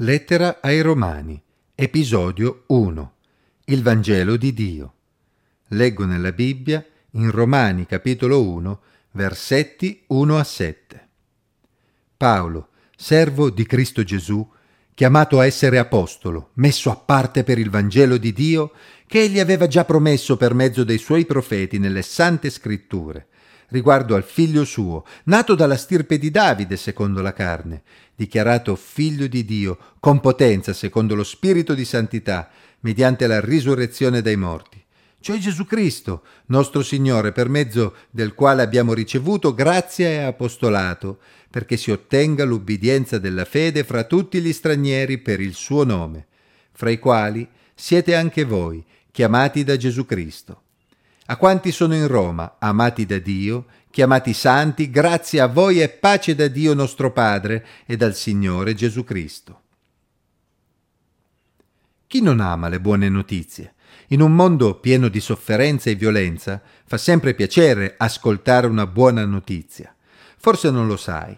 Lettera ai Romani, episodio 1. Il Vangelo di Dio. Leggo nella Bibbia in Romani capitolo 1, versetti 1 a 7. Paolo, servo di Cristo Gesù, chiamato a essere apostolo, messo a parte per il Vangelo di Dio, che egli aveva già promesso per mezzo dei suoi profeti nelle sante scritture, riguardo al figlio suo, nato dalla stirpe di Davide secondo la carne, dichiarato figlio di Dio, con potenza secondo lo spirito di santità, mediante la risurrezione dai morti, cioè Gesù Cristo, nostro Signore, per mezzo del quale abbiamo ricevuto grazia e apostolato, perché si ottenga l'ubbidienza della fede fra tutti gli stranieri per il suo nome, fra i quali siete anche voi, chiamati da Gesù Cristo a quanti sono in Roma, amati da Dio, chiamati santi, grazie a voi e pace da Dio nostro Padre e dal Signore Gesù Cristo. Chi non ama le buone notizie? In un mondo pieno di sofferenza e violenza fa sempre piacere ascoltare una buona notizia. Forse non lo sai,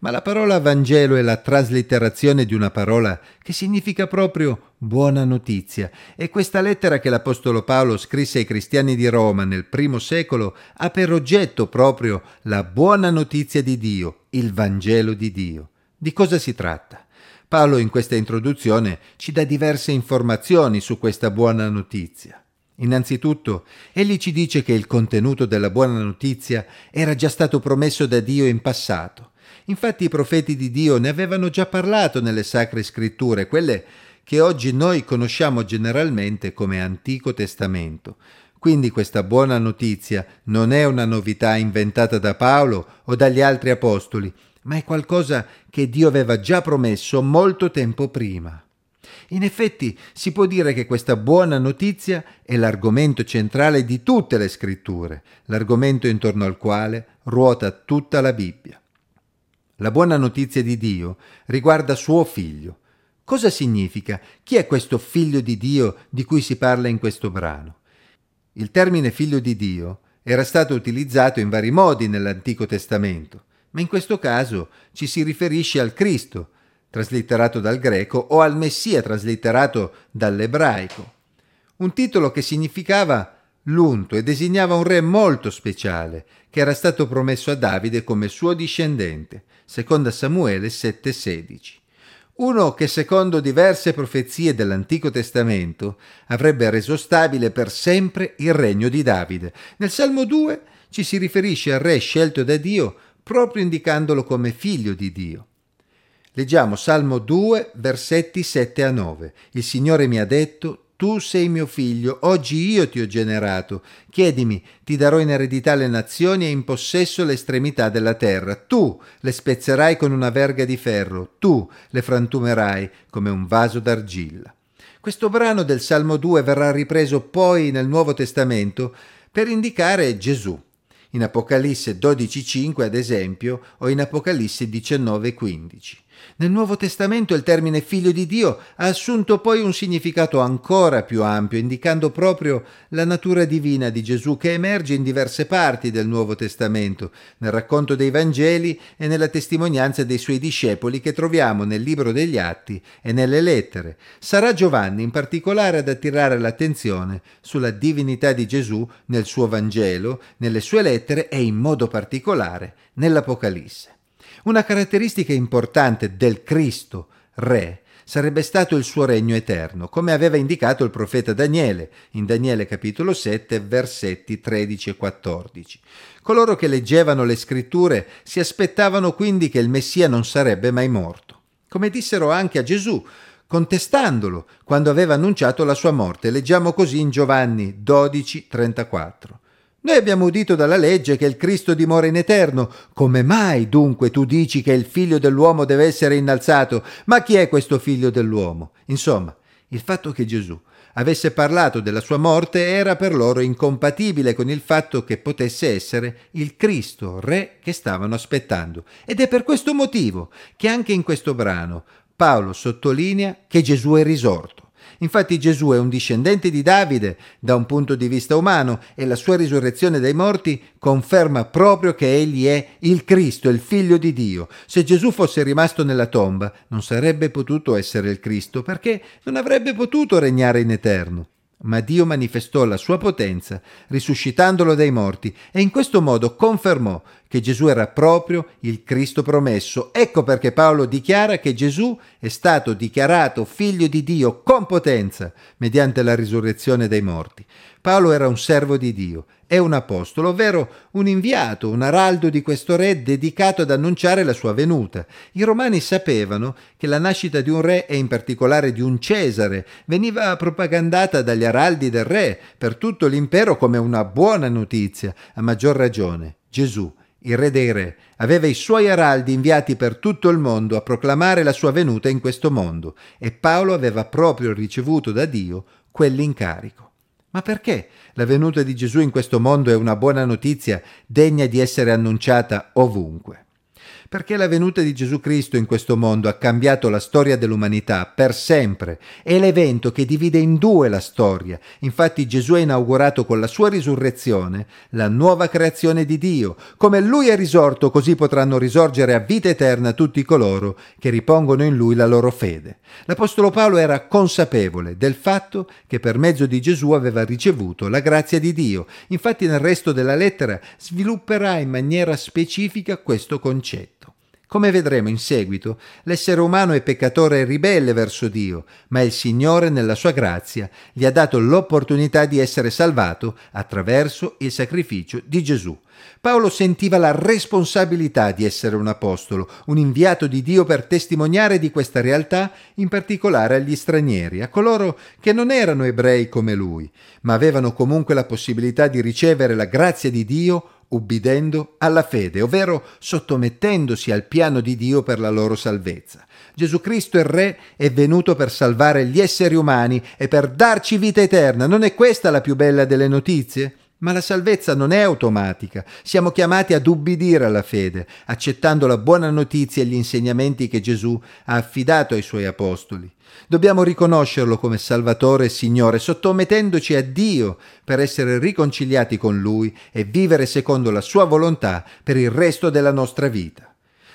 ma la parola Vangelo è la traslitterazione di una parola che significa proprio buona notizia e questa lettera che l'Apostolo Paolo scrisse ai cristiani di Roma nel primo secolo ha per oggetto proprio la buona notizia di Dio, il Vangelo di Dio. Di cosa si tratta? Paolo in questa introduzione ci dà diverse informazioni su questa buona notizia. Innanzitutto, egli ci dice che il contenuto della buona notizia era già stato promesso da Dio in passato Infatti i profeti di Dio ne avevano già parlato nelle sacre scritture, quelle che oggi noi conosciamo generalmente come Antico Testamento. Quindi questa buona notizia non è una novità inventata da Paolo o dagli altri apostoli, ma è qualcosa che Dio aveva già promesso molto tempo prima. In effetti si può dire che questa buona notizia è l'argomento centrale di tutte le scritture, l'argomento intorno al quale ruota tutta la Bibbia. La buona notizia di Dio riguarda suo figlio. Cosa significa? Chi è questo figlio di Dio di cui si parla in questo brano? Il termine figlio di Dio era stato utilizzato in vari modi nell'Antico Testamento, ma in questo caso ci si riferisce al Cristo, traslitterato dal greco, o al Messia, traslitterato dall'ebraico. Un titolo che significava l'unto e designava un re molto speciale, che era stato promesso a Davide come suo discendente, seconda Samuele 7:16. Uno che secondo diverse profezie dell'Antico Testamento avrebbe reso stabile per sempre il regno di Davide. Nel Salmo 2 ci si riferisce al re scelto da Dio proprio indicandolo come figlio di Dio. Leggiamo Salmo 2, versetti 7 a 9. Il Signore mi ha detto, tu sei mio figlio, oggi io ti ho generato. Chiedimi, ti darò in eredità le nazioni e in possesso l'estremità della terra. Tu le spezzerai con una verga di ferro, tu le frantumerai come un vaso d'argilla. Questo brano del Salmo 2 verrà ripreso poi nel Nuovo Testamento per indicare Gesù. In Apocalisse 12.5 ad esempio o in Apocalisse 19.15. Nel Nuovo Testamento il termine figlio di Dio ha assunto poi un significato ancora più ampio, indicando proprio la natura divina di Gesù che emerge in diverse parti del Nuovo Testamento, nel racconto dei Vangeli e nella testimonianza dei suoi discepoli che troviamo nel libro degli Atti e nelle lettere. Sarà Giovanni in particolare ad attirare l'attenzione sulla divinità di Gesù nel suo Vangelo, nelle sue lettere e in modo particolare nell'Apocalisse. Una caratteristica importante del Cristo, Re, sarebbe stato il suo regno eterno, come aveva indicato il profeta Daniele, in Daniele capitolo 7, versetti 13 e 14. Coloro che leggevano le scritture si aspettavano quindi che il Messia non sarebbe mai morto, come dissero anche a Gesù, contestandolo quando aveva annunciato la sua morte. Leggiamo così in Giovanni 12, 34. Noi abbiamo udito dalla legge che il Cristo dimora in eterno. Come mai dunque tu dici che il figlio dell'uomo deve essere innalzato? Ma chi è questo figlio dell'uomo? Insomma, il fatto che Gesù avesse parlato della sua morte era per loro incompatibile con il fatto che potesse essere il Cristo, re che stavano aspettando. Ed è per questo motivo che anche in questo brano Paolo sottolinea che Gesù è risorto Infatti Gesù è un discendente di Davide da un punto di vista umano e la sua risurrezione dai morti conferma proprio che egli è il Cristo, il figlio di Dio. Se Gesù fosse rimasto nella tomba non sarebbe potuto essere il Cristo perché non avrebbe potuto regnare in eterno ma Dio manifestò la sua potenza risuscitandolo dai morti e in questo modo confermò che Gesù era proprio il Cristo promesso. Ecco perché Paolo dichiara che Gesù è stato dichiarato figlio di Dio con potenza mediante la risurrezione dai morti. Paolo era un servo di Dio è un apostolo, ovvero un inviato, un araldo di questo re dedicato ad annunciare la sua venuta. I romani sapevano che la nascita di un re e in particolare di un Cesare veniva propagandata dagli araldi del re per tutto l'impero come una buona notizia, a maggior ragione. Gesù, il re dei re, aveva i suoi araldi inviati per tutto il mondo a proclamare la sua venuta in questo mondo e Paolo aveva proprio ricevuto da Dio quell'incarico. Ma perché la venuta di Gesù in questo mondo è una buona notizia degna di essere annunciata ovunque? Perché la venuta di Gesù Cristo in questo mondo ha cambiato la storia dell'umanità per sempre. È l'evento che divide in due la storia. Infatti Gesù ha inaugurato con la sua risurrezione la nuova creazione di Dio. Come lui è risorto, così potranno risorgere a vita eterna tutti coloro che ripongono in lui la loro fede. L'Apostolo Paolo era consapevole del fatto che per mezzo di Gesù aveva ricevuto la grazia di Dio. Infatti nel resto della lettera svilupperà in maniera specifica questo concetto. Come vedremo in seguito, l'essere umano è peccatore e ribelle verso Dio, ma il Signore nella sua grazia gli ha dato l'opportunità di essere salvato attraverso il sacrificio di Gesù. Paolo sentiva la responsabilità di essere un apostolo, un inviato di Dio per testimoniare di questa realtà, in particolare agli stranieri, a coloro che non erano ebrei come lui, ma avevano comunque la possibilità di ricevere la grazia di Dio ubbidendo alla fede, ovvero sottomettendosi al piano di Dio per la loro salvezza. Gesù Cristo il Re è venuto per salvare gli esseri umani e per darci vita eterna. Non è questa la più bella delle notizie? Ma la salvezza non è automatica, siamo chiamati ad ubbidire alla fede, accettando la buona notizia e gli insegnamenti che Gesù ha affidato ai suoi apostoli. Dobbiamo riconoscerlo come Salvatore e Signore, sottomettendoci a Dio per essere riconciliati con Lui e vivere secondo la Sua volontà per il resto della nostra vita.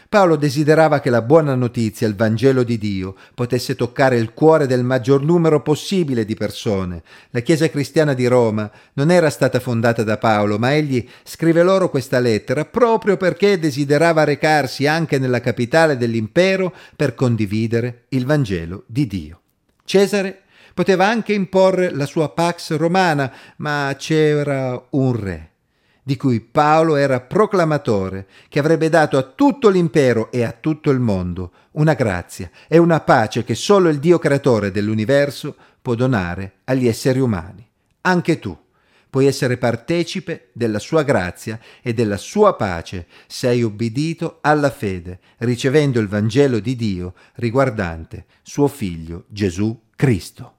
Paolo desiderava che la buona notizia, il Vangelo di Dio, potesse toccare il cuore del maggior numero possibile di persone. La Chiesa cristiana di Roma non era stata fondata da Paolo, ma egli scrive loro questa lettera proprio perché desiderava recarsi anche nella capitale dell'impero per condividere il Vangelo di Dio. Cesare poteva anche imporre la sua pax romana, ma c'era un re di cui Paolo era proclamatore, che avrebbe dato a tutto l'impero e a tutto il mondo una grazia e una pace che solo il Dio creatore dell'universo può donare agli esseri umani. Anche tu puoi essere partecipe della sua grazia e della sua pace se hai obbedito alla fede, ricevendo il Vangelo di Dio riguardante suo figlio Gesù Cristo.